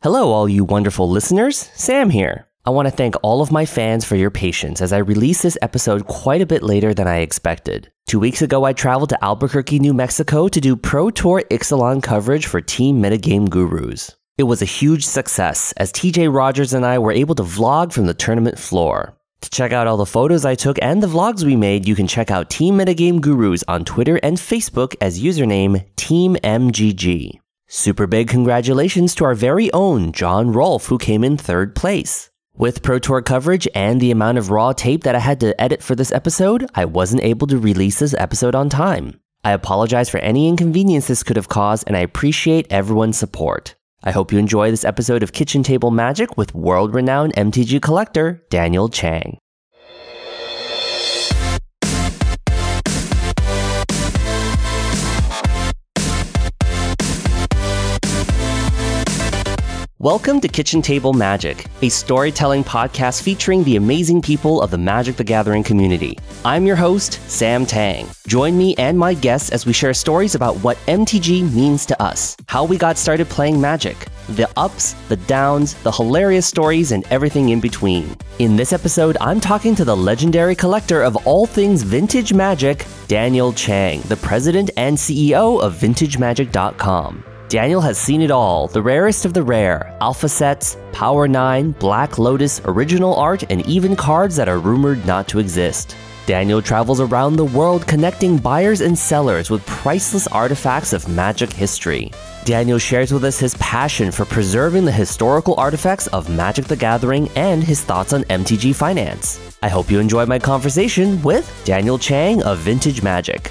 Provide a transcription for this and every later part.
Hello, all you wonderful listeners. Sam here. I want to thank all of my fans for your patience as I release this episode quite a bit later than I expected. Two weeks ago, I traveled to Albuquerque, New Mexico to do Pro Tour Ixalan coverage for Team Metagame Gurus. It was a huge success as TJ Rogers and I were able to vlog from the tournament floor. To check out all the photos I took and the vlogs we made, you can check out Team Metagame Gurus on Twitter and Facebook as username TeamMGG. Super big congratulations to our very own John Rolfe, who came in third place. With Pro Tour coverage and the amount of raw tape that I had to edit for this episode, I wasn't able to release this episode on time. I apologize for any inconvenience this could have caused, and I appreciate everyone's support. I hope you enjoy this episode of Kitchen Table Magic with world renowned MTG collector Daniel Chang. Welcome to Kitchen Table Magic, a storytelling podcast featuring the amazing people of the Magic the Gathering community. I'm your host, Sam Tang. Join me and my guests as we share stories about what MTG means to us, how we got started playing Magic, the ups, the downs, the hilarious stories, and everything in between. In this episode, I'm talking to the legendary collector of all things vintage magic, Daniel Chang, the president and CEO of VintageMagic.com. Daniel has seen it all the rarest of the rare alpha sets, Power 9, Black Lotus, original art, and even cards that are rumored not to exist. Daniel travels around the world connecting buyers and sellers with priceless artifacts of magic history. Daniel shares with us his passion for preserving the historical artifacts of Magic the Gathering and his thoughts on MTG finance. I hope you enjoy my conversation with Daniel Chang of Vintage Magic.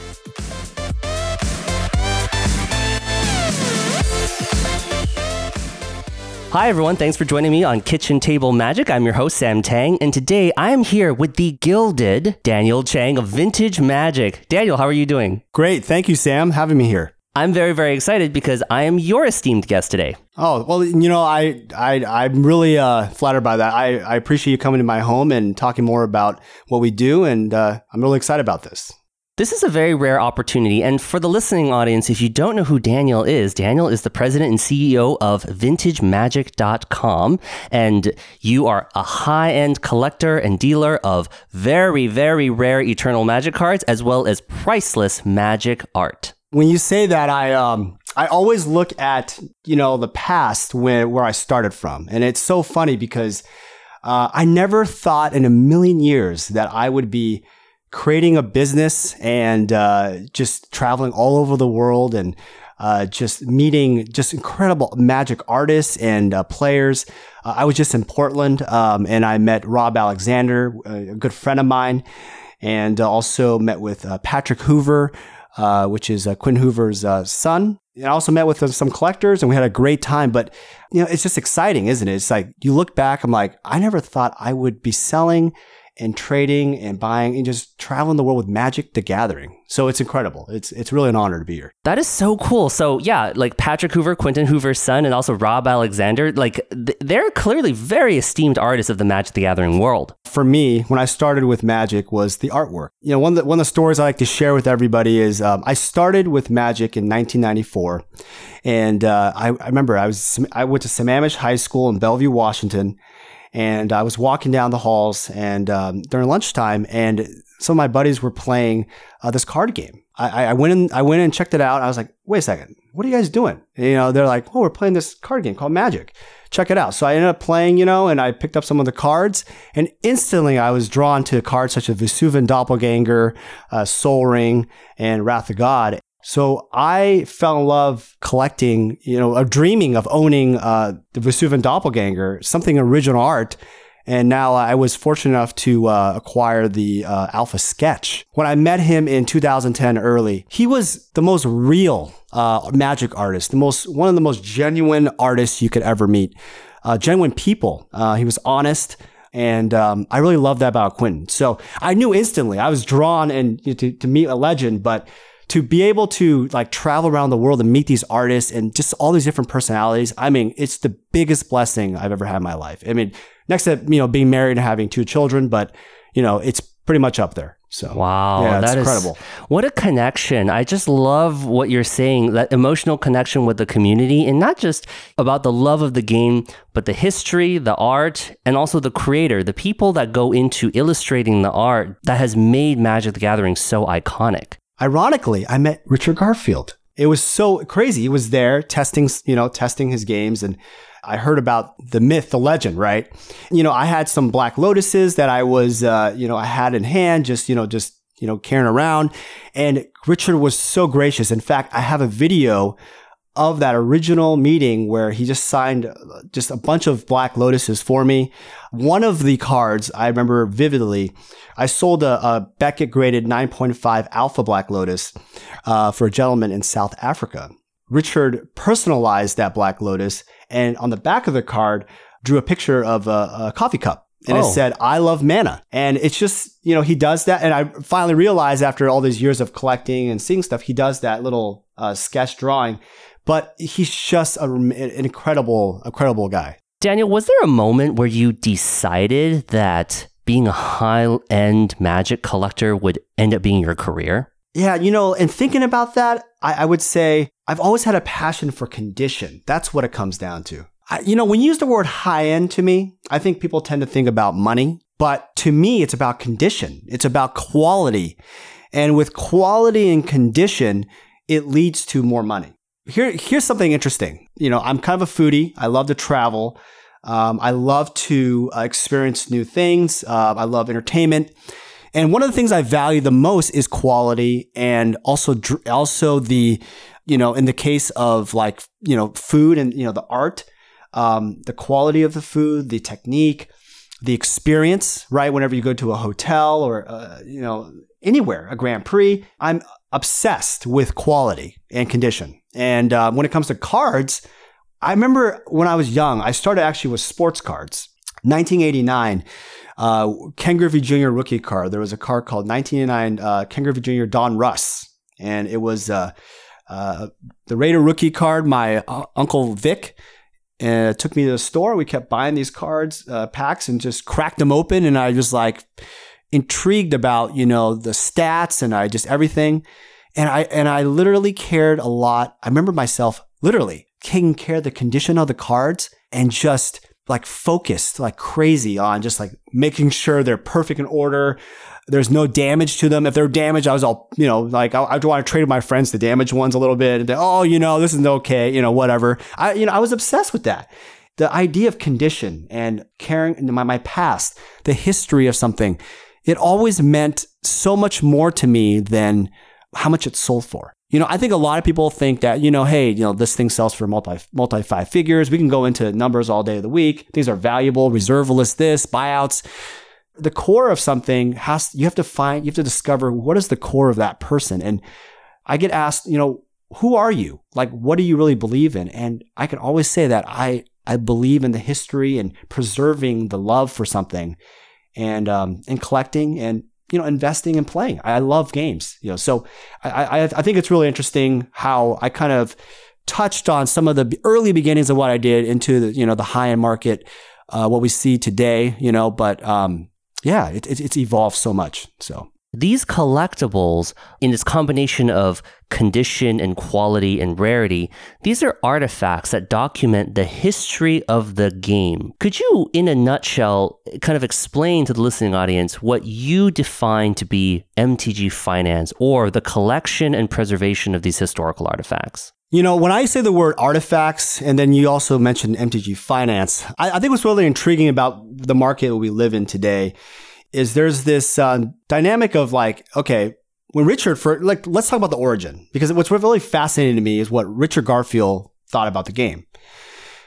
Hi, everyone. Thanks for joining me on Kitchen Table Magic. I'm your host, Sam Tang, and today I am here with the gilded Daniel Chang of Vintage Magic. Daniel, how are you doing? Great. Thank you, Sam, having me here. I'm very, very excited because I am your esteemed guest today. Oh, well, you know, I, I, I'm really uh, flattered by that. I, I appreciate you coming to my home and talking more about what we do, and uh, I'm really excited about this. This is a very rare opportunity. And for the listening audience, if you don't know who Daniel is, Daniel is the president and CEO of VintageMagic.com. And you are a high end collector and dealer of very, very rare Eternal Magic cards, as well as priceless magic art. When you say that, I, um, I always look at, you know, the past where, where I started from. And it's so funny because uh, I never thought in a million years that I would be creating a business and uh, just traveling all over the world and uh, just meeting just incredible magic artists and uh, players. Uh, I was just in Portland um, and I met Rob Alexander, a good friend of mine, and also met with uh, Patrick Hoover, uh, which is Quinn Hoover's son. And I also met with some collectors and we had a great time. But, you know, it's just exciting, isn't it? It's like you look back, I'm like, I never thought I would be selling and trading and buying and just traveling the world with Magic the Gathering. So it's incredible. It's it's really an honor to be here. That is so cool. So yeah, like Patrick Hoover, Quinton Hoover's son, and also Rob Alexander, like th- they're clearly very esteemed artists of the Magic the Gathering world. For me, when I started with Magic, was the artwork. You know, one of the, one of the stories I like to share with everybody is um, I started with Magic in 1994, and uh, I, I remember I was I went to Sammamish High School in Bellevue, Washington and I was walking down the halls and um, during lunchtime, and some of my buddies were playing uh, this card game. I, I, went in, I went in and checked it out. I was like, wait a second, what are you guys doing? And, you know, they're like, oh, we're playing this card game called Magic. Check it out. So I ended up playing, you know, and I picked up some of the cards, and instantly I was drawn to cards such as Vesuvian Doppelganger, uh, Sol Ring, and Wrath of God. So I fell in love collecting, you know, dreaming of owning uh, the Vesuvian Doppelganger, something original art. And now I was fortunate enough to uh, acquire the uh, Alpha Sketch. When I met him in 2010 early, he was the most real uh, magic artist, the most one of the most genuine artists you could ever meet. Uh, genuine people. Uh, he was honest. And um, I really love that about Quinton. So I knew instantly I was drawn and to, to meet a legend, but to be able to like travel around the world and meet these artists and just all these different personalities. I mean, it's the biggest blessing I've ever had in my life. I mean, next to, you know, being married and having two children, but you know, it's pretty much up there. So wow, yeah, that it's is- incredible. What a connection. I just love what you're saying, that emotional connection with the community, and not just about the love of the game, but the history, the art, and also the creator, the people that go into illustrating the art that has made Magic the Gathering so iconic. Ironically, I met Richard Garfield. It was so crazy. He was there testing, you know, testing his games and I heard about the myth, the legend, right? You know, I had some black lotuses that I was, uh, you know, I had in hand, just, you know, just, you know, carrying around. And Richard was so gracious. In fact, I have a video of that original meeting where he just signed uh, just a bunch of black lotuses for me. One of the cards I remember vividly, I sold a, a Beckett graded 9.5 alpha black lotus uh, for a gentleman in South Africa. Richard personalized that black lotus and on the back of the card drew a picture of a, a coffee cup. And Oh. it said, I love mana. And it's just, you know, he does that. And I finally realized after all these years of collecting and seeing stuff, he does that little uh, sketch drawing. But he's just a, an incredible, incredible guy. Daniel, was there a moment where you decided that being a high end magic collector would end up being your career? Yeah, you know, and thinking about that, I, I would say I've always had a passion for condition. That's what it comes down to. I, you know, when you use the word high end to me, I think people tend to think about money, but to me, it's about condition. It's about quality. And with quality and condition, it leads to more money. Here, here's something interesting. You know, I'm kind of a foodie. I love to travel. Um, I love to uh, experience new things. Uh, I love entertainment. And one of the things I value the most is quality and also also the you know in the case of like you know food and you know the art um, the quality of the food the technique the experience right whenever you go to a hotel or uh, you know anywhere a Grand Prix I'm obsessed with quality and condition and uh, when it comes to cards I remember when I was young I started actually with sports cards 1989 uh, Ken Griffey Jr. rookie card. There was a card called 1989 uh, Ken Griffey Jr. Donruss, and it was uh, uh, the Rated Rookie card. My uh, uncle Vic uh, took me to the store. We kept buying these cards packs and just cracked them open, and I was like intrigued about you know the stats and I just everything, and I and I literally cared a lot. I remember myself literally taking care of the condition of the cards and just like focused like crazy on just like making sure they're perfect in order. There's no damage to them. If they're damaged, I was all, you know, like I, I want to trade my friends the damaged ones a little bit. And oh, you know, this is okay, you know, whatever. I, you know, I was obsessed with that. The idea of condition and caring my, my past, the history of something, it always meant so much more to me than how much it sold for. You know, I think a lot of people think that, you know, hey, you know, this thing sells for multi multi five figures. We can go into numbers all day of the week. Things are valuable, reserve list this, buyouts. The core of something has you have to find, you have to discover what is the core of that person. And I get asked, you know, who are you? Like what do you really believe in? And I can always say that I I believe in the history and preserving the love for something and um and collecting and you know, investing and playing. I love games, you know, so I, I, I think it's really interesting how I kind of touched on some of the early beginnings of what I did into the, you know, the high end market, uh, what we see today, you know, but, um, yeah, it, it, it's evolved so much. So These collectibles, in this combination of condition and quality and rarity, these are artifacts that document the history of the game. Could you, in a nutshell, kind of explain to the listening audience what you define to be MTG finance or the collection and preservation of these historical artifacts? You know, when I say the word artifacts, and then you also mentioned MTG finance, I, I think what's really intriguing about the market we live in today is there's this uh, dynamic of like, okay, when Richard, for like, let's talk about the origin because what's really fascinating to me is what Richard Garfield thought about the game.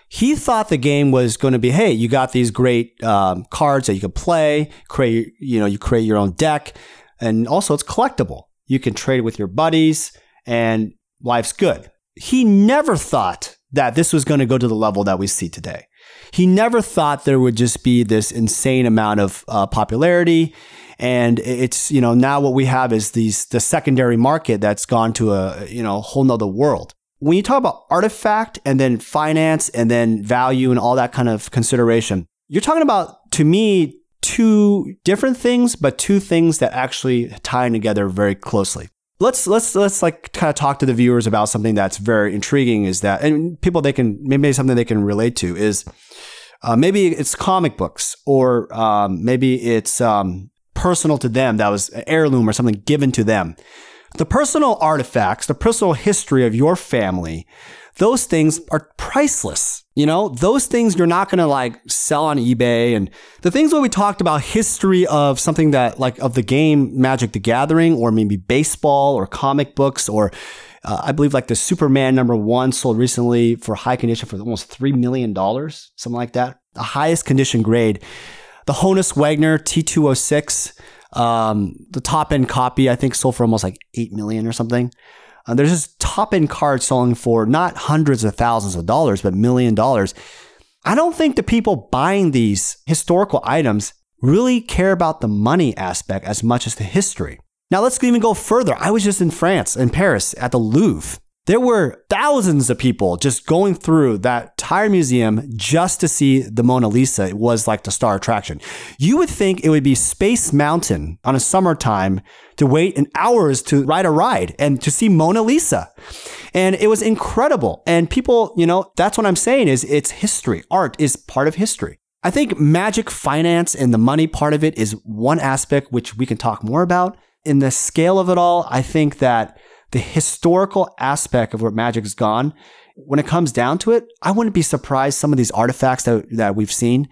He thought the game was going to be, hey, you got these great um, cards that you can play, create, you know, you create your own deck, and also it's collectible. You can trade with your buddies, and life's good. He never thought that this was going to go to the level that we see today. He never thought there would just be this insane amount of uh, popularity. And it's, you know, now what we have is these, the secondary market that's gone to a, you know, whole nother world. When you talk about artifact and then finance and then value and all that kind of consideration, you're talking about, to me, two different things, but two things that actually tie together very closely. Let's let's let's like kind of talk to the viewers about something that's very intriguing. Is that and people they can maybe something they can relate to is uh, maybe it's comic books or um, maybe it's um, personal to them that was an heirloom or something given to them. The personal artifacts, the personal history of your family those things are priceless. You know, those things you're not going to like sell on eBay. And the things where we talked about history of something that like of the game Magic the Gathering or maybe baseball or comic books or uh, I believe like the Superman number one sold recently for high condition for almost $3 million, something like that. The highest condition grade. The Honus Wagner T206, um, the top end copy, I think sold for almost like 8 million or something. Uh, there's this top end card selling for not hundreds of thousands of dollars, but million dollars. I don't think the people buying these historical items really care about the money aspect as much as the history. Now let's even go further. I was just in France, in Paris, at the Louvre. There were thousands of people just going through that entire museum just to see the Mona Lisa. It was like the star attraction. You would think it would be Space Mountain on a summertime to wait in hours to ride a ride and to see Mona Lisa. And it was incredible. And people, you know, that's what I'm saying is it's history. Art is part of history. I think magic finance and the money part of it is one aspect which we can talk more about. In the scale of it all, I think that the historical aspect of where magic has gone, when it comes down to it, I wouldn't be surprised some of these artifacts that, that we've seen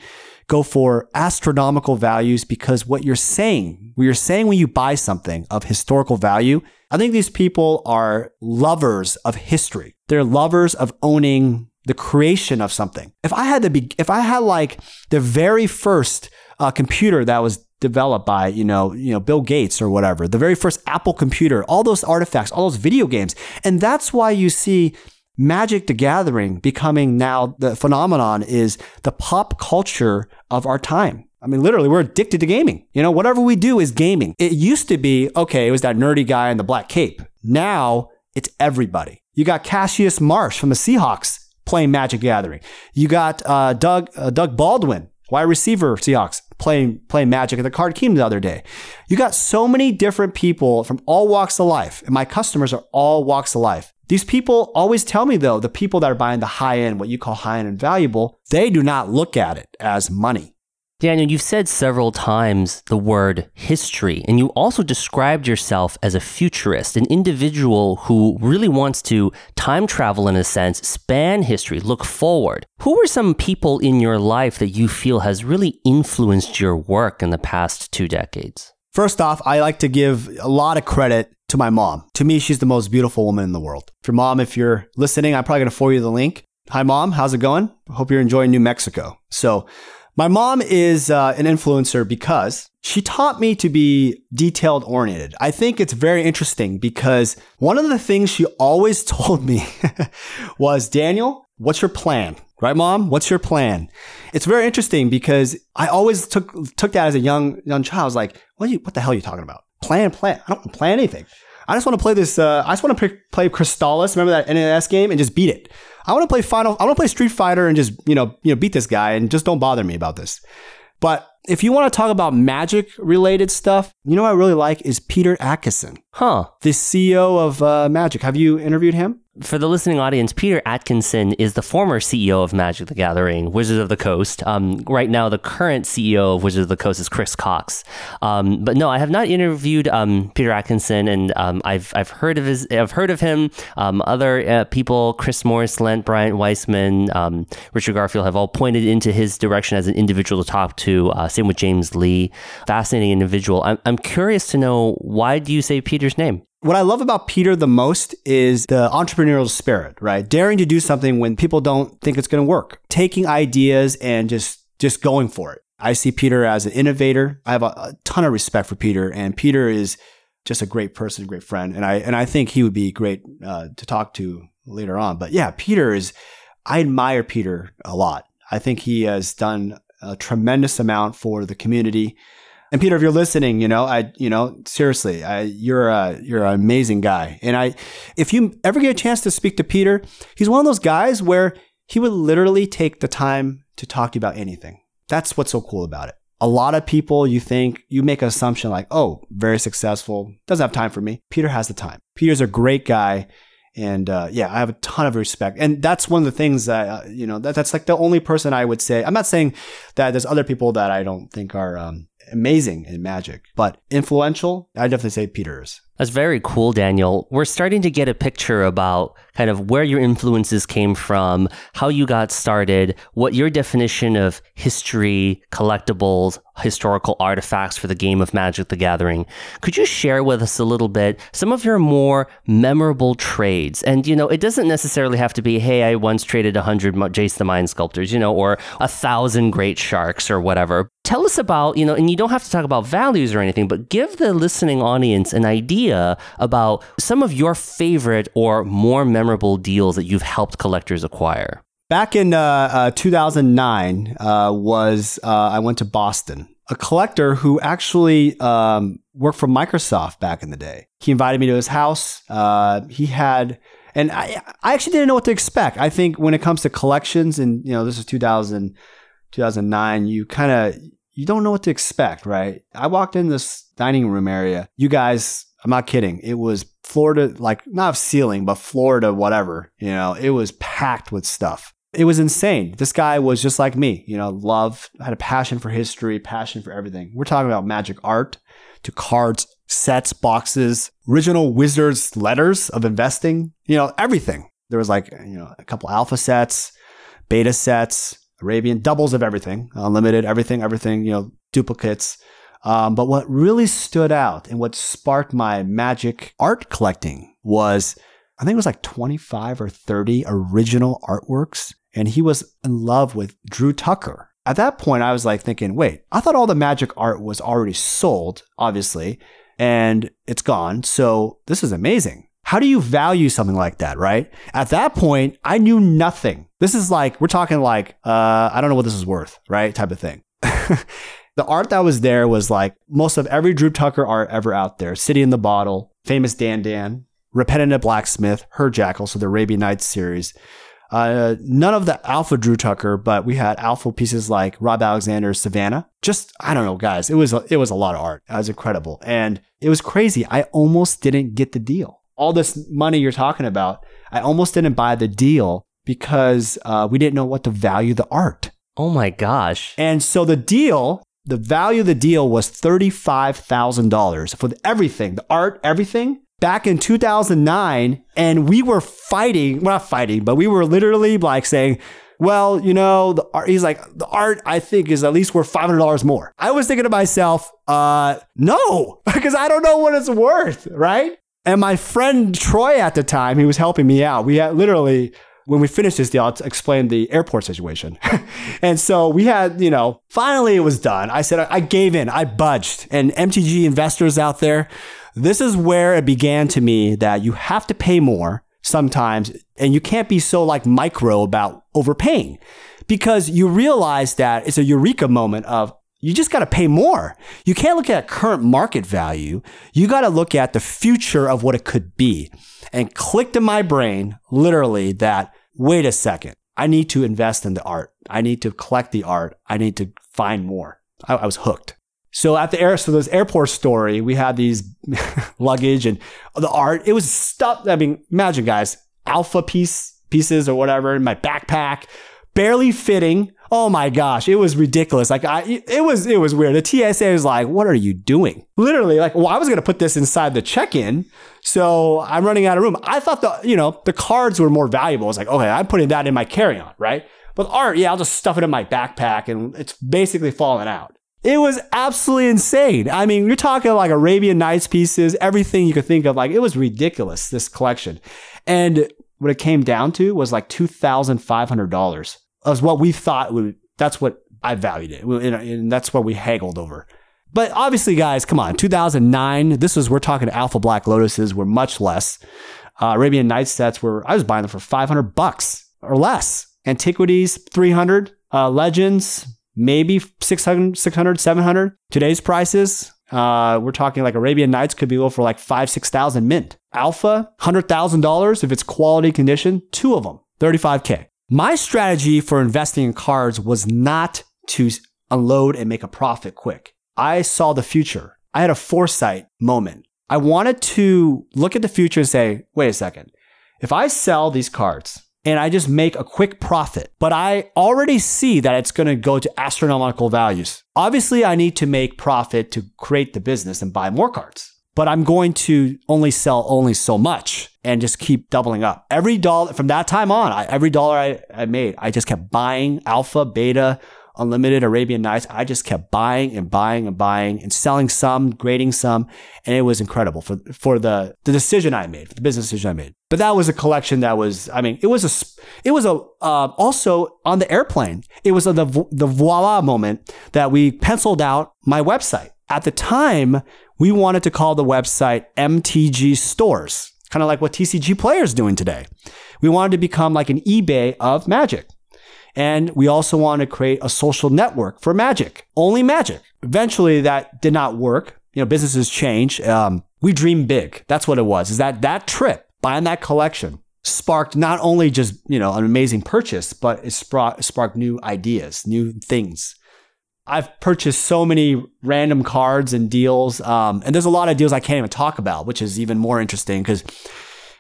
go for astronomical values because what you're saying, what you're saying when you buy something of historical value, I think these people are lovers of history. They're lovers of owning the creation of something. If I had to be, if I had like the very first uh, computer that was developed by, you know, you know, Bill Gates or whatever, the very first Apple computer, all those artifacts, all those video games. And that's why you see Magic the Gathering becoming now the phenomenon is the pop culture of our time. I mean, literally, we're addicted to gaming. You know, whatever we do is gaming. It used to be, okay, it was that nerdy guy in the black cape. Now it's everybody. You got Cassius Marsh from the Seahawks playing Magic Gathering. You got uh, Doug uh, Doug Baldwin, wide receiver Seahawks, playing playing Magic at the Card Kingdom the other day. You got so many different people from all walks of life, and my customers are all walks of life. These people always tell me though, the people that are buying the high end, what you call high end and valuable, they do not look at it as money. Daniel, you've said several times the word history, and you also described yourself as a futurist, an individual who really wants to time travel in a sense, span history, look forward. Who were some people in your life that you feel has really influenced your work in the past two decades? First off, I like to give a lot of credit to my mom. To me, she's the most beautiful woman in the world. If your mom, if you're listening, I'm probably going to forward you the link. Hi, mom. How's it going? Hope you're enjoying New Mexico. So, my mom is uh, an influencer because she taught me to be detailed oriented. I think it's very interesting because one of the things she always told me was, Daniel, what's your plan? Right, mom? What's your plan? It's very interesting because I always took took that as a young young child. I was like, what, you, what the hell are you talking about? Plan, plan. I don't plan anything. I just want to play this. Uh, I just want to play Crystalis. Remember that NES game and just beat it. I want to play Final. I want to play Street Fighter and just you know you know beat this guy and just don't bother me about this. But if you want to talk about magic related stuff, you know what I really like is Peter Adkison. Huh. The CEO of uh, Magic. Have you interviewed him? For the listening audience, Peter Adkison is the former CEO of Magic the Gathering, Wizards of the Coast. Um, right now, the current CEO of Wizards of the Coast is Chris Cocks. Um, but no, I have not interviewed um, Peter Adkison, and um, I've I've heard of his I've heard of him. Um, other uh, people, Chris Morris, Lent, Brian Weissman, um, Richard Garfield, have all pointed into his direction as an individual to talk to. Uh, same with James Lee, fascinating individual. I'm I'm curious to know why do you say Peter's name? What I love about Peter the most is the entrepreneurial spirit, right? Daring to do something when people don't think it's going to work, taking ideas and just, just going for it. I see Peter as an innovator. I have a, a ton of respect for Peter and Peter is just a great person, a great friend. And I, and I think he would be great uh, to talk to later on. But yeah, Peter is, I admire Peter a lot. I think he has done a tremendous amount for the community. And Peter, if you're listening, you know, I, you know, seriously, I, you're a, you're an amazing guy. And I, if you ever get a chance to speak to Peter, he's one of those guys where he would literally take the time to talk to you about anything. That's what's so cool about it. A lot of people, you think, you make an assumption like, oh, very successful, doesn't have time for me. Peter has the time. Peter's a great guy. And uh, yeah, I have a ton of respect. And that's one of the things that, uh, you know, that, that's like the only person I would say. I'm not saying that there's other people that I don't think are um, amazing in magic, but influential, I definitely say Peter's. That's very cool, Daniel. We're starting to get a picture about kind of where your influences came from, how you got started, what your definition of history, collectibles, historical artifacts for the game of Magic the Gathering. Could you share with us a little bit some of your more memorable trades? And, you know, it doesn't necessarily have to be, hey, I once traded 100 Jace the Mind Sculptors, you know, or a thousand great sharks or whatever. Tell us about, you know, and you don't have to talk about values or anything, but give the listening audience an idea about some of your favorite or more memorable deals that you've helped collectors acquire. Back in uh, uh, 2009, uh, was uh, I went to Boston. A collector who actually um, worked for Microsoft back in the day. He invited me to his house. Uh, he had, and I, I actually didn't know what to expect. I think when it comes to collections, and you know, this is 2000, 2009, you kind of you don't know what to expect, right? I walked in this dining room area. You guys, I'm not kidding. It was Florida, like not ceiling, but Florida, whatever. You know, it was packed with stuff it was insane. This guy was just like me, you know, love, had a passion for history, passion for everything. We're talking about magic art to cards, sets, boxes, original wizards letters of investing, you know, everything. There was like, you know, a couple alpha sets, beta sets, Arabian doubles of everything, unlimited, everything, everything, you know, duplicates. Um, but what really stood out and what sparked my magic art collecting was I think it was like 25 or 30 original artworks and he was in love with Drew Tucker. At that point, I was like thinking, wait, I thought all the magic art was already sold, obviously, and it's gone. So this is amazing. How do you value something like that, right? At that point, I knew nothing. This is like, we're talking like, uh, I don't know what this is worth, right? Type of thing. the art that was there was like most of every Drew Tucker art ever out there City in the Bottle, famous Dan Dan, Repentant Blacksmith, Hurr Jackal, so the Arabian Nights series. Uh, none of the alpha Drew Tucker, but we had alpha pieces like Rob Alexander's Savannah. Just I don't know, guys. It was it was a lot of art. It was incredible, and it was crazy. I almost didn't get the deal. All this money you're talking about, I almost didn't buy the deal because uh, we didn't know what to value the art. Oh my gosh! And so the deal, the value of the deal was thirty five thousand dollars for everything, the art, everything back in 2009 and we were fighting, well, not fighting, but we were literally like saying, well, you know, the art, he's like, the art I think is at least worth $500 more. I was thinking to myself, uh, no, because I don't know what it's worth, right? And my friend Troy at the time, he was helping me out. We had literally, when we finished this deal, I'll explain the airport situation. and so we had, you know, finally it was done. I said, I gave in, I budged. And MTG investors out there, this is where it began to me that you have to pay more sometimes and you can't be so like micro about overpaying because you realize that it's a eureka moment of you just got to pay more. You can't look at current market value. You got to look at the future of what it could be. And clicked in my brain, literally, that wait a second. I need to invest in the art. I need to collect the art. I need to find more. I, I was hooked. So at the air, so this airport story, we had these luggage and the art. It was stuff. I mean, imagine guys, alpha piece pieces or whatever in my backpack, barely fitting. Oh my gosh, it was ridiculous. Like I, it was, it was weird. The TSA was like, "What are you doing?" Literally, like, well, I was gonna put this inside the check-in, so I'm running out of room. I thought the, you know, the cards were more valuable. I was like, okay, I'm putting that in my carry-on, right? But art, yeah, I'll just stuff it in my backpack, and it's basically falling out. It was absolutely insane. I mean, you're talking like Arabian Nights pieces, everything you could think of. Like, it was ridiculous, this collection. And what it came down to was like $2,500 was what we thought would, that's what I valued it. And that's what we haggled over. But obviously, guys, come on, 2009, this was, we're talking Alpha Black Lotuses were much less. Uh, Arabian Nights sets were, I was buying them for 500 bucks or less. Antiquities, 300. Uh, legends, maybe 600, 600 700. Today's prices, uh, we're talking like Arabian Nights could be go for like five, 6,000 mint. Alpha, $100,000 if it's quality condition, two of them, 35K. My strategy for investing in cards was not to unload and make a profit quick. I saw the future. I had a foresight moment. I wanted to look at the future and say, wait a second. If I sell these cards and I just make a quick profit, but I already see that it's going to go to astronomical values. Obviously, I need to make profit to create the business and buy more cards but I'm going to only sell only so much and just keep doubling up. Every dollar from that time on, I, every dollar I, I made, I just kept buying alpha, beta, unlimited Arabian Nights. I just kept buying and buying and buying and selling some, grading some. And it was incredible for, for the, the decision I made, the business decision I made. But that was a collection that was, I mean, it was a, it was a, uh, also on the airplane, it was the, the voila moment that we penciled out my website. At the time, we wanted to call the website MTG Stores, kind of like what TCG Player is doing today. We wanted to become like an eBay of Magic. And we also wanted to create a social network for Magic, only Magic. Eventually, that did not work. You know, businesses change. Um, we dream big. That's what it was. Is that that trip, buying that collection, sparked not only just you know an amazing purchase, but it sparked, sparked new ideas, new things. I've purchased so many random cards and deals. Um, and there's a lot of deals I can't even talk about, which is even more interesting because,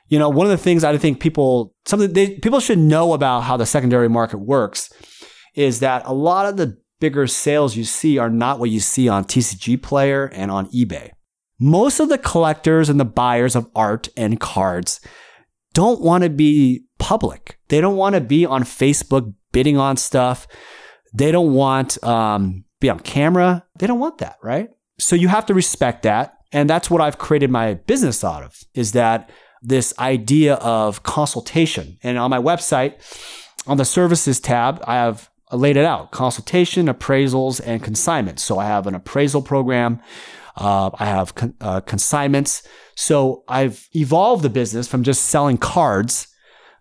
you know, one of the things I think people, something they, people should know about how the secondary market works is that a lot of the bigger sales you see are not what you see on TCG Player and on eBay. Most of the collectors and the buyers of art and cards don't want to be public. They don't want to be on Facebook bidding on stuff. They don't want um, be on camera. They don't want that, right? So you have to respect that. And that's what I've created my business out of is that this idea of consultation. And on my website, on the services tab, I have laid it out consultation, appraisals, and consignments. So I have an appraisal program. Uh, I have con- uh, consignments. So I've evolved the business from just selling cards,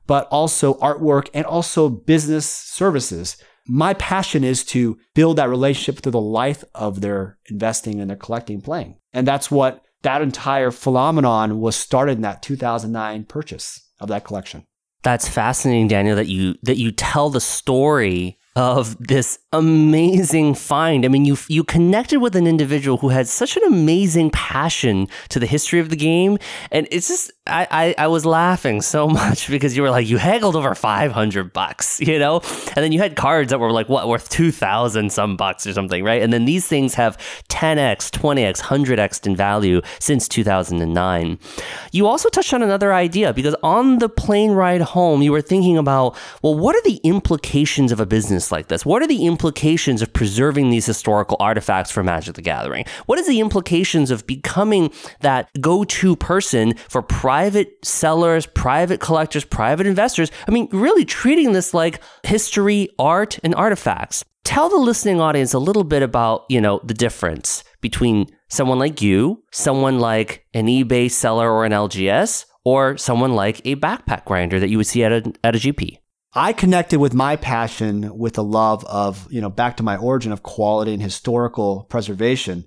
but also artwork and also business services my passion is to build that relationship through the life of their investing and their collecting playing. And that's what that entire phenomenon was started in that 2009 purchase of that collection. That's fascinating, Daniel, that you that you tell the story of this amazing find. I mean, you you connected with an individual who had such an amazing passion to the history of the game, and it's just I I, I was laughing so much because you were like you haggled over five hundred bucks, you know, and then you had cards that were like what worth two thousand some bucks or something, right? And then these things have ten x, twenty x, hundred x in value since two thousand and nine. You also touched on another idea because on the plane ride home, you were thinking about well, what are the implications of a business like this? What are the implications of preserving these historical artifacts for Magic the Gathering? What is the implications of becoming that go-to person for private sellers, private collectors, private investors? I mean, really treating this like history, art, and artifacts. Tell the listening audience a little bit about, you know, the difference between someone like you, someone like an eBay seller or an LGS, or someone like a backpack grinder that you would see at a, at a GP. I connected with my passion with the love of, you know, back to my origin of quality and historical preservation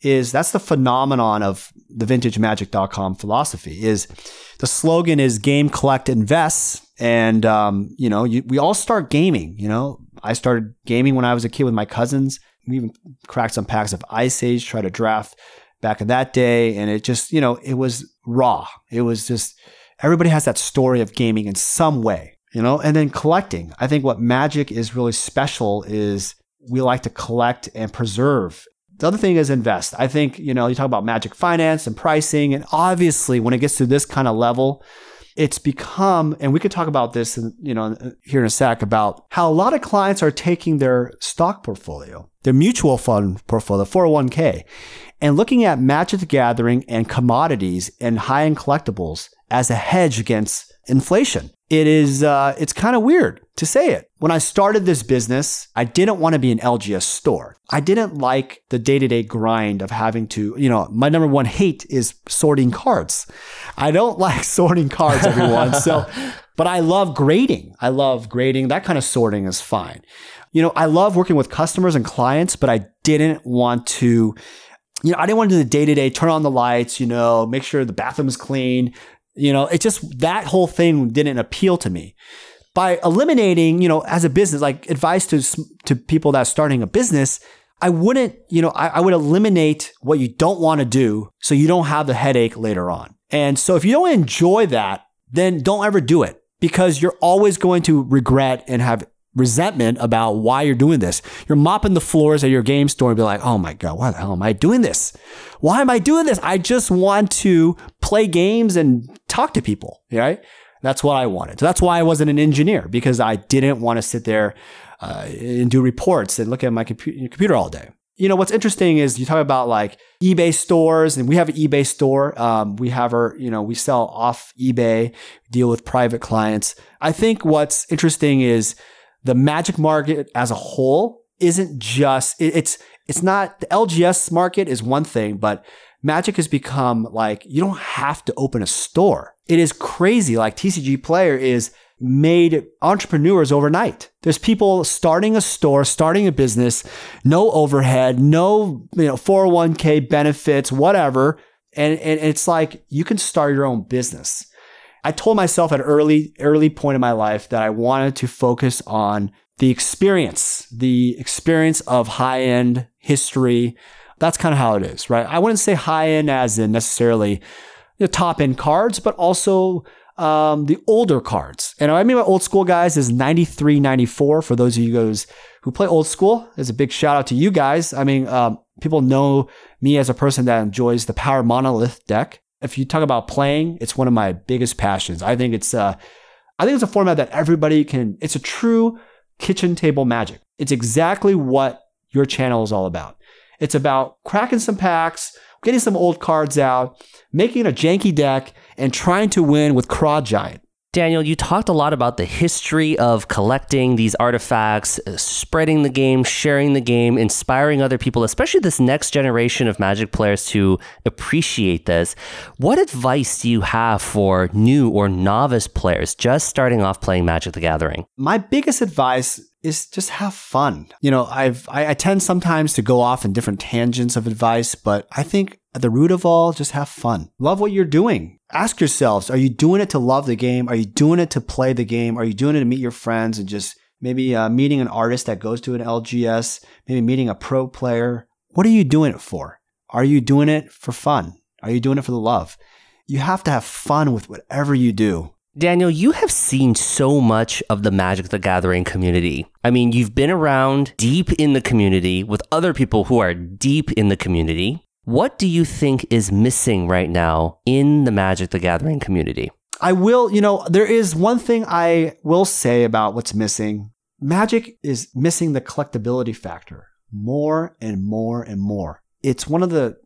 is that's the phenomenon of the vintagemagic.com philosophy is the slogan is game, collect, invest. And, um, you know, you, we all start gaming, you know, I started gaming when I was a kid with my cousins. We even cracked some packs of Ice Age, tried to draft back in that day. And it just, you know, it was raw. It was just, everybody has that story of gaming in some way you know, and then collecting. I think what magic is really special is we like to collect and preserve. The other thing is invest. I think, you know, you talk about magic finance and pricing, and obviously when it gets to this kind of level, it's become, and we could talk about this, you know, here in a sec about how a lot of clients are taking their stock portfolio, their mutual fund portfolio, 401k, and looking at Magic the Gathering and commodities and high end collectibles as a hedge against inflation it is uh, it's kind of weird to say it. When I started this business, I didn't want to be an LGS store. I didn't like the day-to-day grind of having to, you know, my number one hate is sorting cards. I don't like sorting cards, everyone. so, but I love grading. I love grading. That kind of sorting is fine. You know, I love working with customers and clients, but I didn't want to you know, I didn't want to do the day to day, turn on the lights, you know, make sure the bathroom is clean, you know, it just, that whole thing didn't appeal to me. by eliminating, you know, as a business, like advice to to people that starting a business, I wouldn't, you know, I, I would eliminate what you don't want to do so you don't have the headache later on. And so if you don't enjoy that, then don't ever do it because you're always going to regret and have resentment about why you're doing this. You're mopping the floors at your game store and be like, oh my God, why the hell am I doing this? Why am I doing this? I just want to play games and talk to people, right? That's what I wanted. So that's why I wasn't an engineer because I didn't want to sit there uh, and do reports and look at my compu- computer all day. You know, what's interesting is you talk about like eBay stores, and we have an eBay store. Um, we have our, you know, we sell off eBay, deal with private clients. I think what's interesting is the magic market as a whole isn't just it, it's it's not the LGS market is one thing, but magic has become like you don't have to open a store. It is crazy. Like TCG Player is made entrepreneurs overnight. There's people starting a store, starting a business, no overhead, no you know 401k benefits, whatever. And, and it's like you can start your own business. I told myself at an early, early point in my life that I wanted to focus on the experience, the experience of high end history. That's kind of how it is, right? I wouldn't say high end as in necessarily the top end cards, but also um, the older cards. And I mean by old school guys is 93, 94 for those of you guys who play old school. There's a big shout out to you guys. I mean, um, people know me as a person that enjoys the Power Monolith deck if you talk about playing, it's one of my biggest passions. I think it's uh, I think it's a format that everybody can. It's a true kitchen table magic. It's exactly what your channel is all about. It's about cracking some packs, getting some old cards out, making a janky deck, and trying to win with Craw Giant. Daniel, you talked a lot about the history of collecting these artifacts, uh, spreading the game, sharing the game, inspiring other people, especially this next generation of Magic players to appreciate this. What advice do you have for new or novice players just starting off playing Magic the Gathering? My biggest advice is just have fun. You know, I've I, I, tend sometimes to go off in different tangents of advice, but I think at the root of all, just have fun. Love what you're doing. Ask yourselves, are you doing it to love the game? Are you doing it to play the game? Are you doing it to meet your friends and just maybe uh, meeting an artist that goes to an LGS, maybe meeting a pro player? What are you doing it for? Are you doing it for fun? Are you doing it for the love? You have to have fun with whatever you do. Daniel, you have seen so much of the Magic the Gathering community. I mean, you've been around deep in the community with other people who are deep in the community. What do you think is missing right now in the Magic the Gathering community? I will, you know, there is one thing I will say about what's missing. Magic is missing the collectability factor more and more and more. It's one of the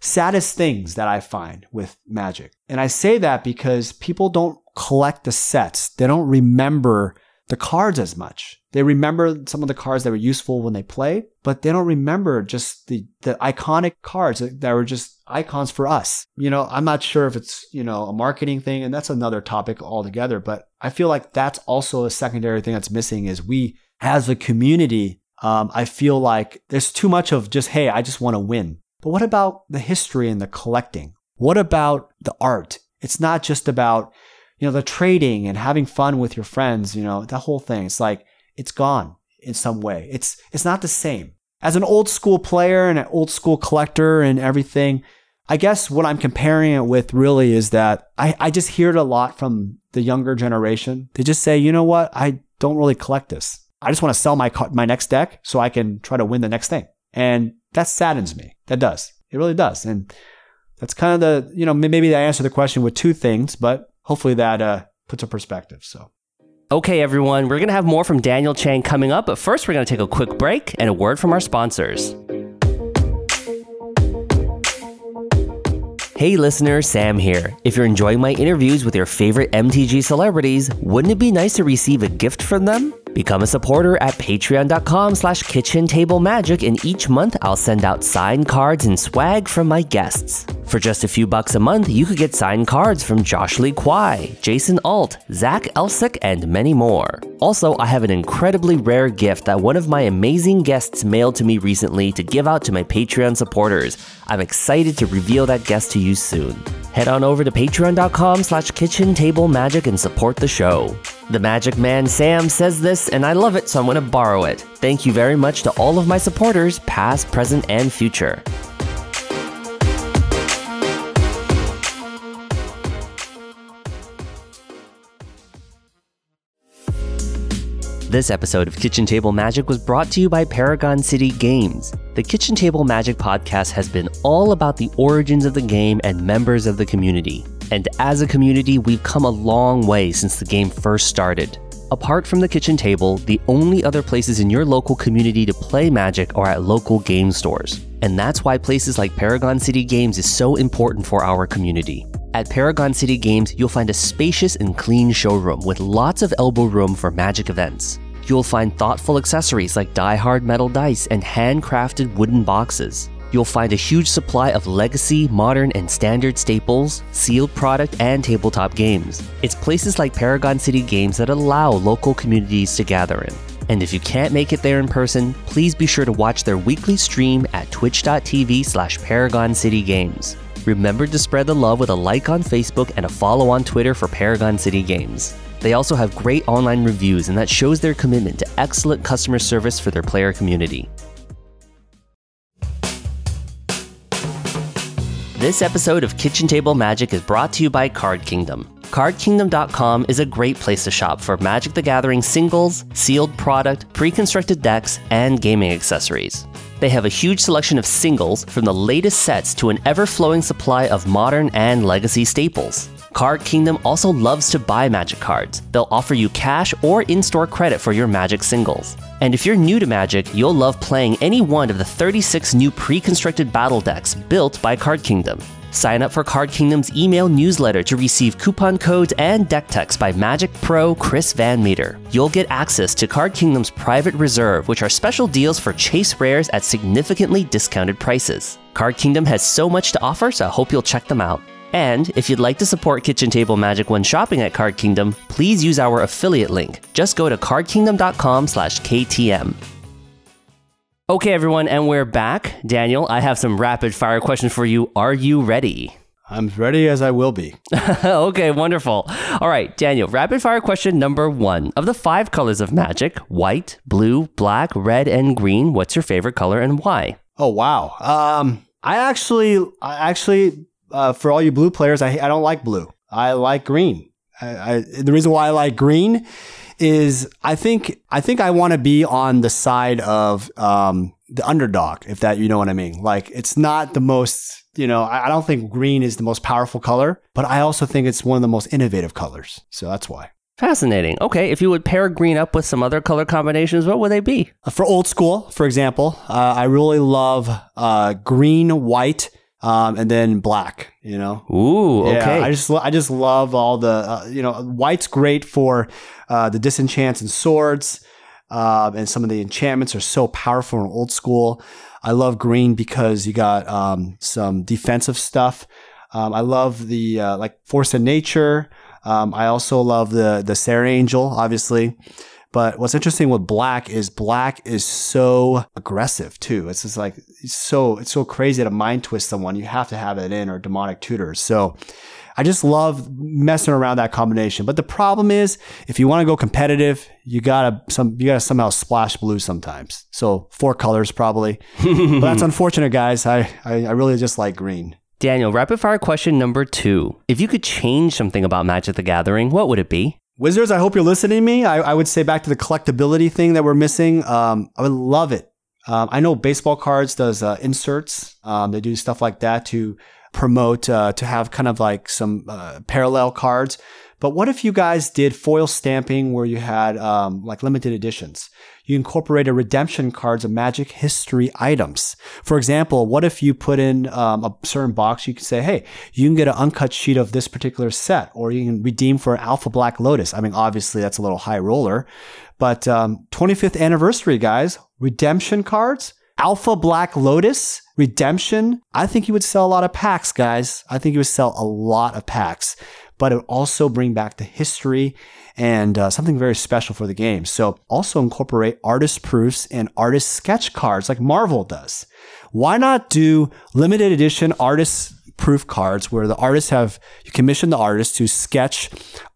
saddest things that I find with Magic. And I say that because people don't collect the sets. They don't remember the cards as much. They remember some of the cards that were useful when they play, but they don't remember just the, the iconic cards that were just icons for us. You know, I'm not sure if it's, you know, a marketing thing and that's another topic altogether, but I feel like that's also a secondary thing that's missing is we as a community, um, I feel like there's too much of just, hey, I just want to win. But what about the history and the collecting? What about the art? It's not just about, you know, the trading and having fun with your friends, you know, that whole thing. It's like, it's gone in some way. It's, it's not the same. As an old school player and an old school collector and everything, I guess what I'm comparing it with really is that I, I just hear it a lot from the younger generation. They just say, you know what? I don't really collect this. I just want to sell my, my next deck so I can try to win the next thing. And that saddens me. That does. It really does. And that's kind of the, you know, maybe I answer the question with two things, but hopefully that uh, puts a perspective. So. Okay, everyone, we're going to have more from Daniel Chang coming up, but first we're going to take a quick break and a word from our sponsors. Hey listener, Sam here. If you're enjoying my interviews with your favorite MTG celebrities, wouldn't it be nice to receive a gift from them? Become a supporter at patreon.com slash kitchen table magic and each month I'll send out signed cards and swag from my guests. For just a few bucks a month, you could get signed cards from Josh Lee Kwai, Jason Alt, Zach Elsick, and many more. Also, I have an incredibly rare gift that one of my amazing guests mailed to me recently to give out to my Patreon supporters. I'm excited to reveal that guest to you soon. Head on over to patreon.com slash kitchen table magic and support the show. The Magic Man Sam says this, and I love it, so I'm going to borrow it. Thank you very much to all of my supporters, past, present, and future. This episode of Kitchen Table Magic was brought to you by Paragon City Games. The Kitchen Table Magic podcast has been all about the origins of the game and members of the community. And as a community, we've come a long way since the game first started. Apart from the kitchen table, the only other places in your local community to play Magic are at local game stores. And that's why places like Paragon City Games is so important for our community. At Paragon City Games, you'll find a spacious and clean showroom with lots of elbow room for magic events. You'll find thoughtful accessories like die-hard metal dice and handcrafted wooden boxes. You'll find a huge supply of legacy, modern, and standard staples, sealed product, and tabletop games. It's places like Paragon City Games that allow local communities to gather in. And if you can't make it there in person, please be sure to watch their weekly stream at twitch.tv slash Paragon City Games. Remember to spread the love with a like on Facebook and a follow on Twitter for Paragon City Games. They also have great online reviews, and that shows their commitment to excellent customer service for their player community. This episode of Kitchen Table Magic is brought to you by Card Kingdom. CardKingdom.com is a great place to shop for Magic the Gathering singles, sealed product, pre constructed decks, and gaming accessories. They have a huge selection of singles from the latest sets to an ever flowing supply of modern and legacy staples. Card Kingdom also loves to buy Magic cards. They'll offer you cash or in store credit for your Magic singles. And if you're new to Magic, you'll love playing any one of the 36 new pre constructed battle decks built by Card Kingdom. Sign up for Card Kingdom's email newsletter to receive coupon codes and deck techs by Magic Pro Chris Van Meter. You'll get access to Card Kingdom's private reserve, which are special deals for chase rares at significantly discounted prices. Card Kingdom has so much to offer, so I hope you'll check them out. And if you'd like to support Kitchen Table Magic when shopping at Card Kingdom, please use our affiliate link. Just go to cardkingdom.com/ktm. Okay, everyone, and we're back. Daniel, I have some rapid fire questions for you. Are you ready? I'm ready as I will be. okay, wonderful. All right, Daniel, rapid fire question number one. Of the five colors of magic white, blue, black, red, and green what's your favorite color and why? Oh, wow. Um, I actually, I actually, uh, for all you blue players, I, I don't like blue. I like green. I, I, the reason why I like green is I think I think I want to be on the side of um, the underdog, if that you know what I mean. Like it's not the most, you know, I, I don't think green is the most powerful color, but I also think it's one of the most innovative colors. So that's why. Fascinating. Okay, if you would pair green up with some other color combinations, what would they be? Uh, For old school, for example, uh, I really love uh, green, white, um, and then black. You know, Ooh, okay. Yeah, I just I just love all the uh, you know white's great for uh, the disenchants and swords, um, and some of the enchantments are so powerful and old school. I love green because you got um, some defensive stuff. Um, I love the uh, like force of nature. Um, I also love the the Serra Angel, obviously. But what's interesting with black is black is so aggressive too. It's just like it's so it's so crazy to mind twist someone. You have to have it in or demonic tutors. So I just love messing around that combination. But the problem is if you want to go competitive, you gotta some you gotta somehow splash blue sometimes. So four colors probably. but that's unfortunate, guys. I, I, I really just like green. Daniel, rapid fire question number two. If you could change something about Magic the Gathering, what would it be? Wizards, I hope you're listening to me. I, I would say back to the collectability thing that we're missing. Um, I would love it. Um, I know baseball cards does uh, inserts. Um, they do stuff like that to promote uh, to have kind of like some uh, parallel cards. But what if you guys did foil stamping where you had um, like limited editions? You incorporated redemption cards of magic history items. For example, what if you put in um, a certain box? You can say, hey, you can get an uncut sheet of this particular set, or you can redeem for an Alpha Black Lotus. I mean, obviously that's a little high roller, but um, 25th anniversary, guys, redemption cards, Alpha Black Lotus, redemption. I think you would sell a lot of packs, guys. I think you would sell a lot of packs but it would also bring back the history and uh, something very special for the game. So also incorporate artist proofs and artist sketch cards like Marvel does. Why not do limited edition artist proof cards where the artists have you commission the artist to sketch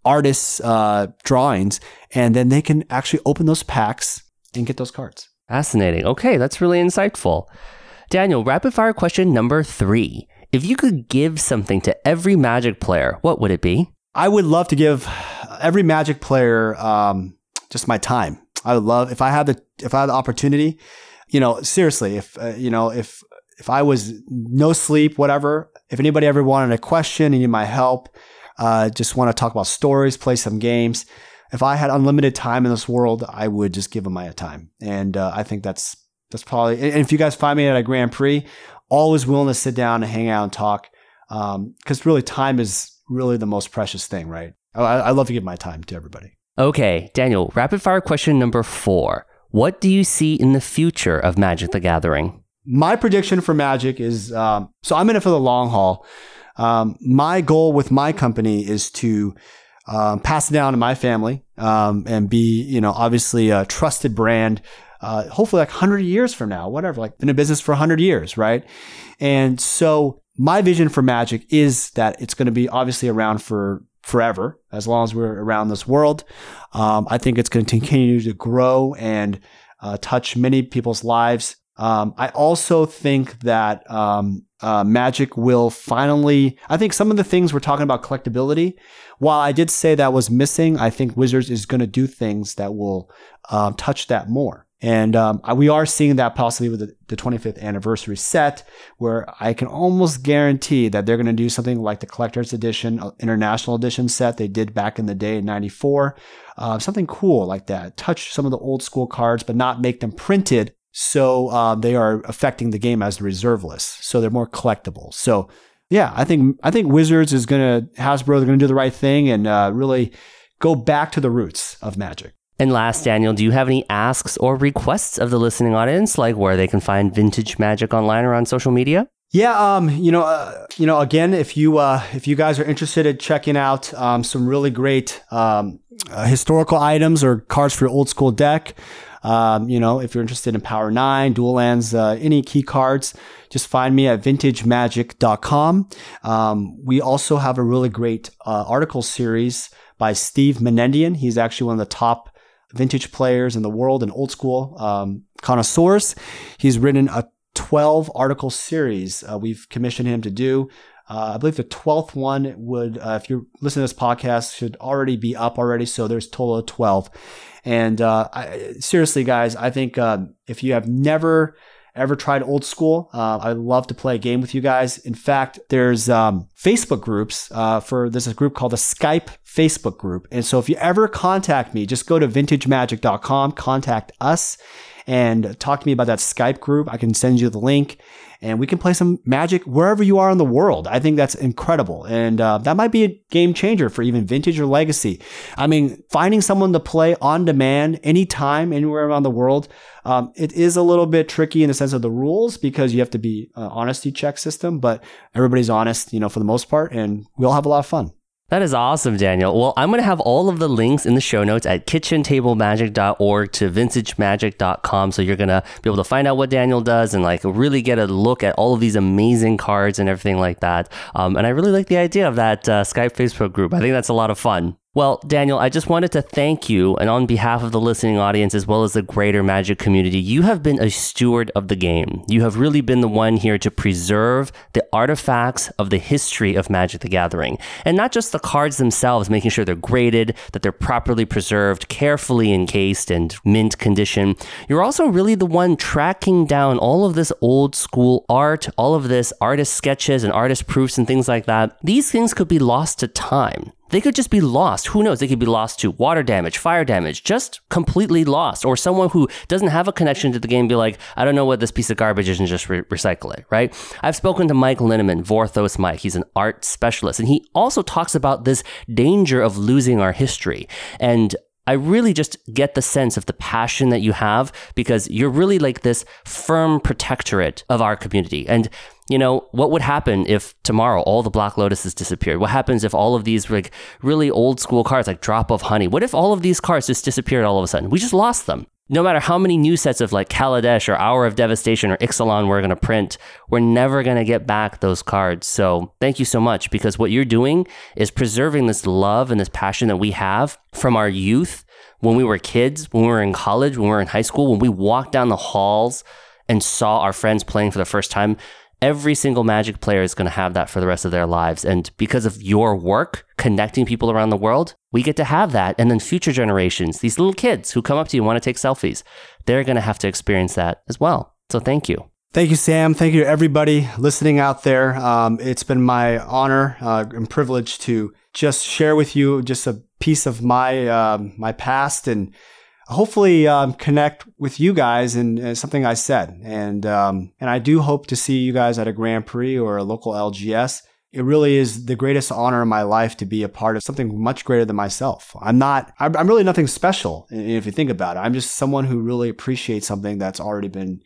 artists' uh, drawings, and then they can actually open those packs and get those cards. Fascinating. Okay, that's really insightful. Daniel, rapid fire question number three. If you could give something to every Magic player, what would it be? I would love to give every Magic player um, just my time. I would love if I had the if I had the opportunity. You know, seriously, if uh, you know if if I was no sleep, whatever. If anybody ever wanted a question, and need my help, uh, just want to talk about stories, play some games. If I had unlimited time in this world, I would just give them my time, and uh, I think that's that's probably. And if you guys find me at a Grand Prix, always willing to sit down and hang out and talk, because um, really time is really the most precious thing, right? I, I love to give my time to everybody. Okay, Daniel, rapid fire question number four. What do you see in the future of Magic the Gathering? My prediction for Magic is um, so I'm in it for the long haul. Um, my goal with my company is to um, pass it down to my family um, and be, you know, obviously a trusted brand. Uh, hopefully, like 100 years from now, whatever, like been in business for 100 years, right? And so, my vision for Magic is that it's going to be obviously around for forever, as long as we're around this world. Um, I think it's going to continue to grow and uh, touch many people's lives. Um, I also think that um, uh, Magic will finally. I think some of the things we're talking about collectability. While I did say that was missing, I think Wizards is going to do things that will um, touch that more. And um, we are seeing that possibly with the, the, 25th anniversary set, where I can almost guarantee that they're going to do something like the collector's edition, uh, international edition set they did back in the day in 94. Uh, something cool like that. Touch some of the old school cards, but not make them printed. So uh, they are affecting the game as the reserve list. So they're more collectible. So yeah, I think I think Wizards is going to Hasbro. They're going to do the right thing and uh, really go back to the roots of Magic. And last, Daniel, do you have any asks or requests of the listening audience, like where they can find vintage magic online or on social media? Yeah, um, you know, uh, you know, again, if you uh, if you guys are interested in checking out um, some really great um, uh, historical items or cards for your old school deck, um, you know, if you're interested in Power Nine, Dual Lands, uh, any key cards, just find me at vintagemagic.com. Um, we also have a really great uh, article series by Steve Menendian. He's actually one of the top vintage players in the world and old school um, connoisseurs. He's written a 12 article series uh, we've commissioned him to do. Uh, I believe the 12th one would, uh, if you're listening to this podcast, should already be up already. So there's total of 12. And uh, I, seriously, guys, I think um, if you have never ever tried old school, uh, I'd love to play a game with you guys. In fact, there's um, Facebook groups uh, for there's a group called the Skype Facebook group. And so if you ever contact me, just go to vintagemagic.com, contact us, and talk to me about that Skype group. I can send you the link and we can play some magic wherever you are in the world. I think that's incredible. And uh, that might be a game changer for even vintage or legacy. I mean, finding someone to play on demand anytime, anywhere around the world, um, it is a little bit tricky in the sense of the rules because you have to be uh, honesty check system, but everybody's honest, you know, for the most part, and we all have a lot of fun. That is awesome, Daniel. Well, I'm going to have all of the links in the show notes at kitchentablemagic.org to vintagemagic.com. So you're going to be able to find out what Daniel does and like really get a look at all of these amazing cards and everything like that. Um, and I really like the idea of that uh, Skype Facebook group. I think that's a lot of fun. Well, Daniel, I just wanted to thank you, and on behalf of the listening audience as well as the greater Magic community, you have been a steward of the game. You have really been the one here to preserve the artifacts of the history of Magic the Gathering. And not just the cards themselves, making sure they're graded, that they're properly preserved, carefully encased, and mint condition. You're also really the one tracking down all of this old school art, all of this artist sketches and artist proofs and things like that. These things could be lost to time they could just be lost. Who knows? They could be lost to water damage, fire damage, just completely lost. Or someone who doesn't have a connection to the game be like, I don't know what this piece of garbage is and just re- recycle it, right? I've spoken to Mike Linnemann, Vorthos Mike. He's an art specialist. And he also talks about this danger of losing our history. And I really just get the sense of the passion that you have because you're really like this firm protectorate of our community. And you know, what would happen if tomorrow all the Black Lotuses disappeared? What happens if all of these like really old school cars like Drop of Honey? What if all of these cars just disappeared all of a sudden? We just lost them. No matter how many new sets of like Kaladesh or Hour of Devastation or Ixalan we're going to print, we're never going to get back those cards. So thank you so much because what you're doing is preserving this love and this passion that we have from our youth when we were kids, when we were in college, when we were in high school, when we walked down the halls and saw our friends playing for the first time every single Magic player is going to have that for the rest of their lives. And because of your work connecting people around the world, we get to have that. And then future generations, these little kids who come up to you and want to take selfies, they're going to have to experience that as well. So thank you. Thank you, Sam. Thank you to everybody listening out there. Um, it's been my honor uh, and privilege to just share with you just a piece of my uh, my past and hopefully um, connect with you guys and, something I said. And um, and I do hope to see you guys at a Grand Prix or a local LGS. It really is the greatest honor in my life to be a part of something much greater than myself. I'm not, I'm, really nothing special if you think about it. I'm just someone who really appreciates something that's already been,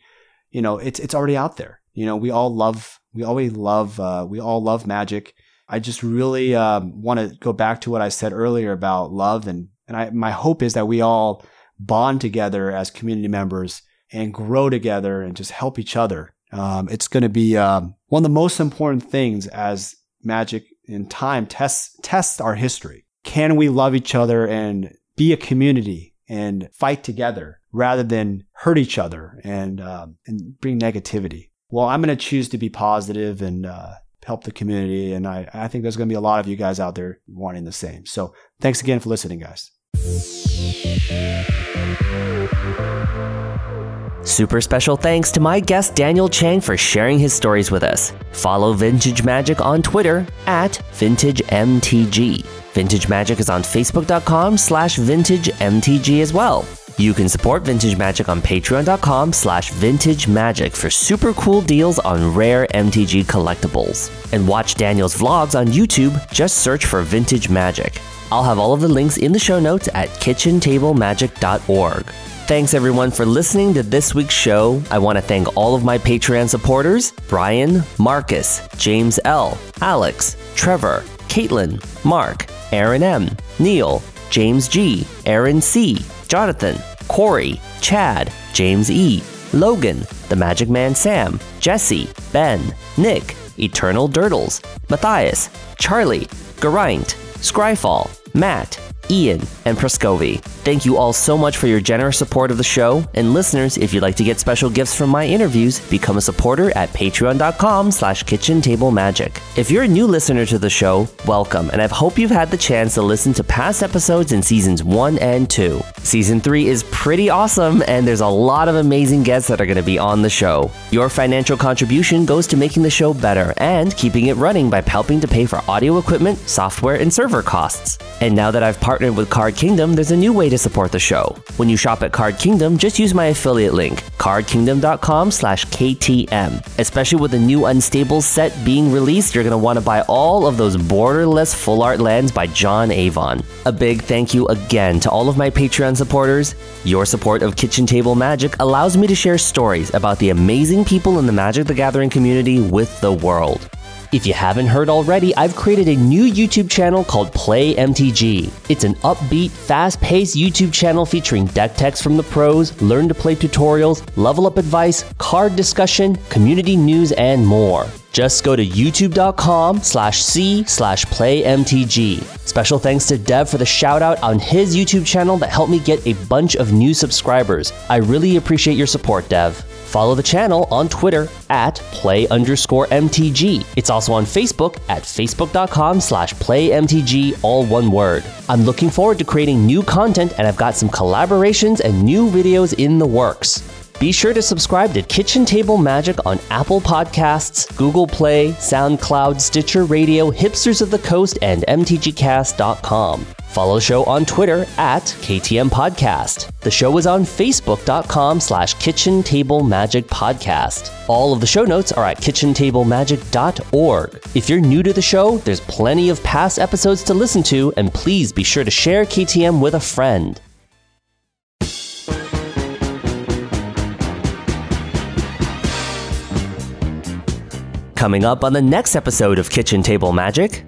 you know, it's, it's already out there. You know, we all love, we always love, uh, we all love magic. I just really um, want to go back to what I said earlier about love and, and I, my hope is that we all bond together as community members and grow together and just help each other. Um, it's going to be um, one of the most important things as magic in time tests tests our history. Can we love each other and be a community and fight together rather than hurt each other and um, and bring negativity? Well, I'm going to choose to be positive and uh, help the community, and I, I think there's going to be a lot of you guys out there wanting the same. So, thanks again for listening, guys. Super special thanks to my guest Daniel Chang for sharing his stories with us. Follow Vintage Magic on Twitter at VintageMTG. Vintage Magic is on Facebook.com slash VintageMTG as well. You can support Vintage Magic on patreon.com slash vintage magic for super cool deals on rare MTG collectibles. And watch Daniel's vlogs on YouTube, just search for Vintage Magic. I'll have all of the links in the show notes at kitchentablemagic.org. Thanks everyone for listening to this week's show. I want to thank all of my Patreon supporters Brian, Marcus, James L., Alex, Trevor, Caitlin, Mark, Aaron M., Neil, James G., Aaron C., Jonathan, Corey, Chad, James E., Logan, The Magic Man Sam, Jesse, Ben, Nick, Eternal Durdles, Matthias, Charlie, Geraint, Scryfall, Matt, Ian, and Prescovi. Thank you all so much for your generous support of the show. And listeners, if you'd like to get special gifts from my interviews, become a supporter at patreon.com slash kitchen table magic. If you're a new listener to the show, welcome, and I hope you've had the chance to listen to past episodes in seasons one and two. Season three is pretty awesome, and there's a lot of amazing guests that are going to be on the show. Your financial contribution goes to making the show better and keeping it running by helping to pay for audio equipment, software, and server costs. And now that I've partnered with Card Kingdom, there's a new way to support the show. When you shop at Card Kingdom, just use my affiliate link, cardkingdom.com slash KTM. Especially with the new Unstable set being released, you're going to want to buy all of those borderless full art lands by John Avon. A big thank you again to all of my Patreon supporters. Your support of Kitchen Table Magic allows me to share stories about the amazing people in the Magic the Gathering community with the world. If you haven't heard already, I've created a new YouTube channel called Play MTG. It's an upbeat, fast paced YouTube channel featuring deck techs from the pros, learn to play tutorials, level up advice, card discussion, community news, and more. Just go to youtube.com slash c slash playmtg. Special thanks to Dev for the shout out on his YouTube channel that helped me get a bunch of new subscribers. I really appreciate your support, Dev. Follow the channel on Twitter at play underscore MTG. It's also on Facebook at facebook.com slash playmtg, all one word. I'm looking forward to creating new content and I've got some collaborations and new videos in the works. Be sure to subscribe to Kitchen Table Magic on Apple Podcasts, Google Play, SoundCloud, Stitcher Radio, Hipsters of the Coast, and MTGcast.com. Follow the show on Twitter at KTM Podcast. The show is on Facebook.com slash Kitchen Table Magic Podcast. All of the show notes are at kitchentablemagic.org. If you're new to the show, there's plenty of past episodes to listen to, and please be sure to share KTM with a friend. Coming up on the next episode of Kitchen Table Magic.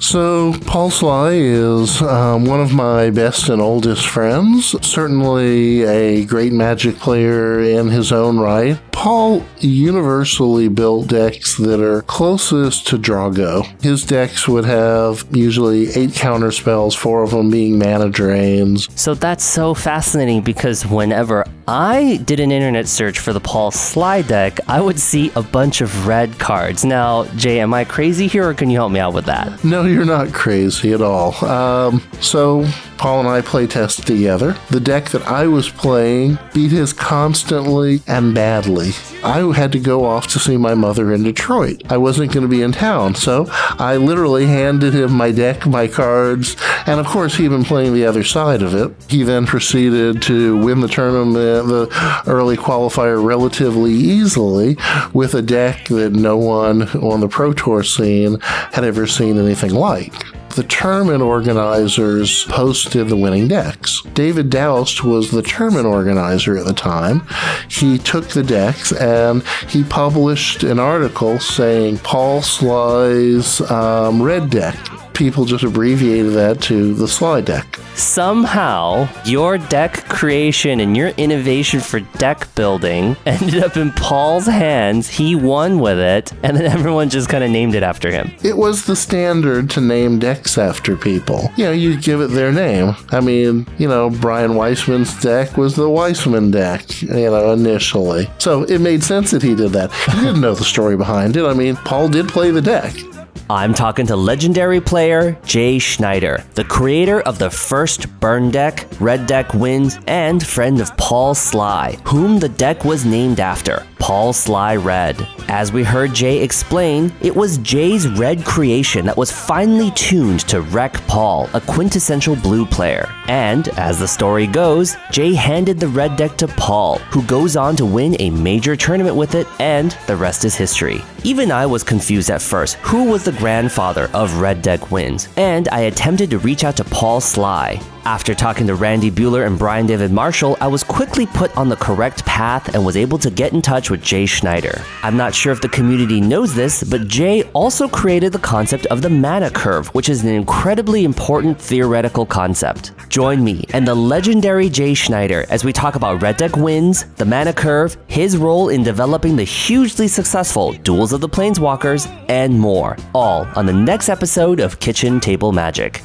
So, Paul Sligh is um, one of my best and oldest friends, certainly a great magic player in his own right. Paul universally built decks that are closest to Draw-Go. His decks would have usually eight counter spells, four of them being mana drains. So that's so fascinating because whenever I did an internet search for the Paul Sligh deck, I would see a bunch of red cards. Now, Jay, am I crazy here or can you help me out with that? No, you're not crazy at all. Um, so, Paul and I play test together. The deck that I was playing beat his constantly and badly. I had to go off to see my mother in Detroit. I wasn't going to be in town, so I literally handed him my deck, my cards, and of course, he'd been playing the other side of it. He then proceeded to win the tournament, the early qualifier, relatively easily with a deck that no one on the Pro Tour scene had ever seen anything like the tournament organizers posted the winning decks. David Daoust was the tournament organizer at the time. He took the decks and he published an article saying Paul Sligh's um, red deck people just abbreviated that to the Sligh deck. Somehow, your deck creation and your innovation for deck building ended up in Paul's hands. He won with it, and then everyone just kind of named it after him. It was the standard to name decks after people. You know, you give it their name. I mean, you know, Brian Weissman's deck was the Weissman deck, you know, initially. So it made sense that he did that. He didn't know the story behind it. I mean, Paul did play the deck. I'm talking to legendary player Jay Schneider, the creator of the first burn deck, red deck wins, and friend of Paul Sligh, whom the deck was named after, Paul Sligh Red. As we heard Jay explain, it was Jay's red creation that was finely tuned to wreck Paul, a quintessential blue player. And, as the story goes, Jay handed the red deck to Paul, who goes on to win a major tournament with it, and the rest is history. Even I was confused at first who was the grandfather of Red Deck Wins, and I attempted to reach out to Paul Sligh. After talking to Randy Buehler and Brian David Marshall, I was quickly put on the correct path and was able to get in touch with Jay Schneider. I'm not sure if the community knows this, but Jay also created the concept of the mana curve, which is an incredibly important theoretical concept. Join me and the legendary Jay Schneider as we talk about Red Deck wins, the mana curve, his role in developing the hugely successful Duels of the Planeswalkers, and more, all on the next episode of Kitchen Table Magic.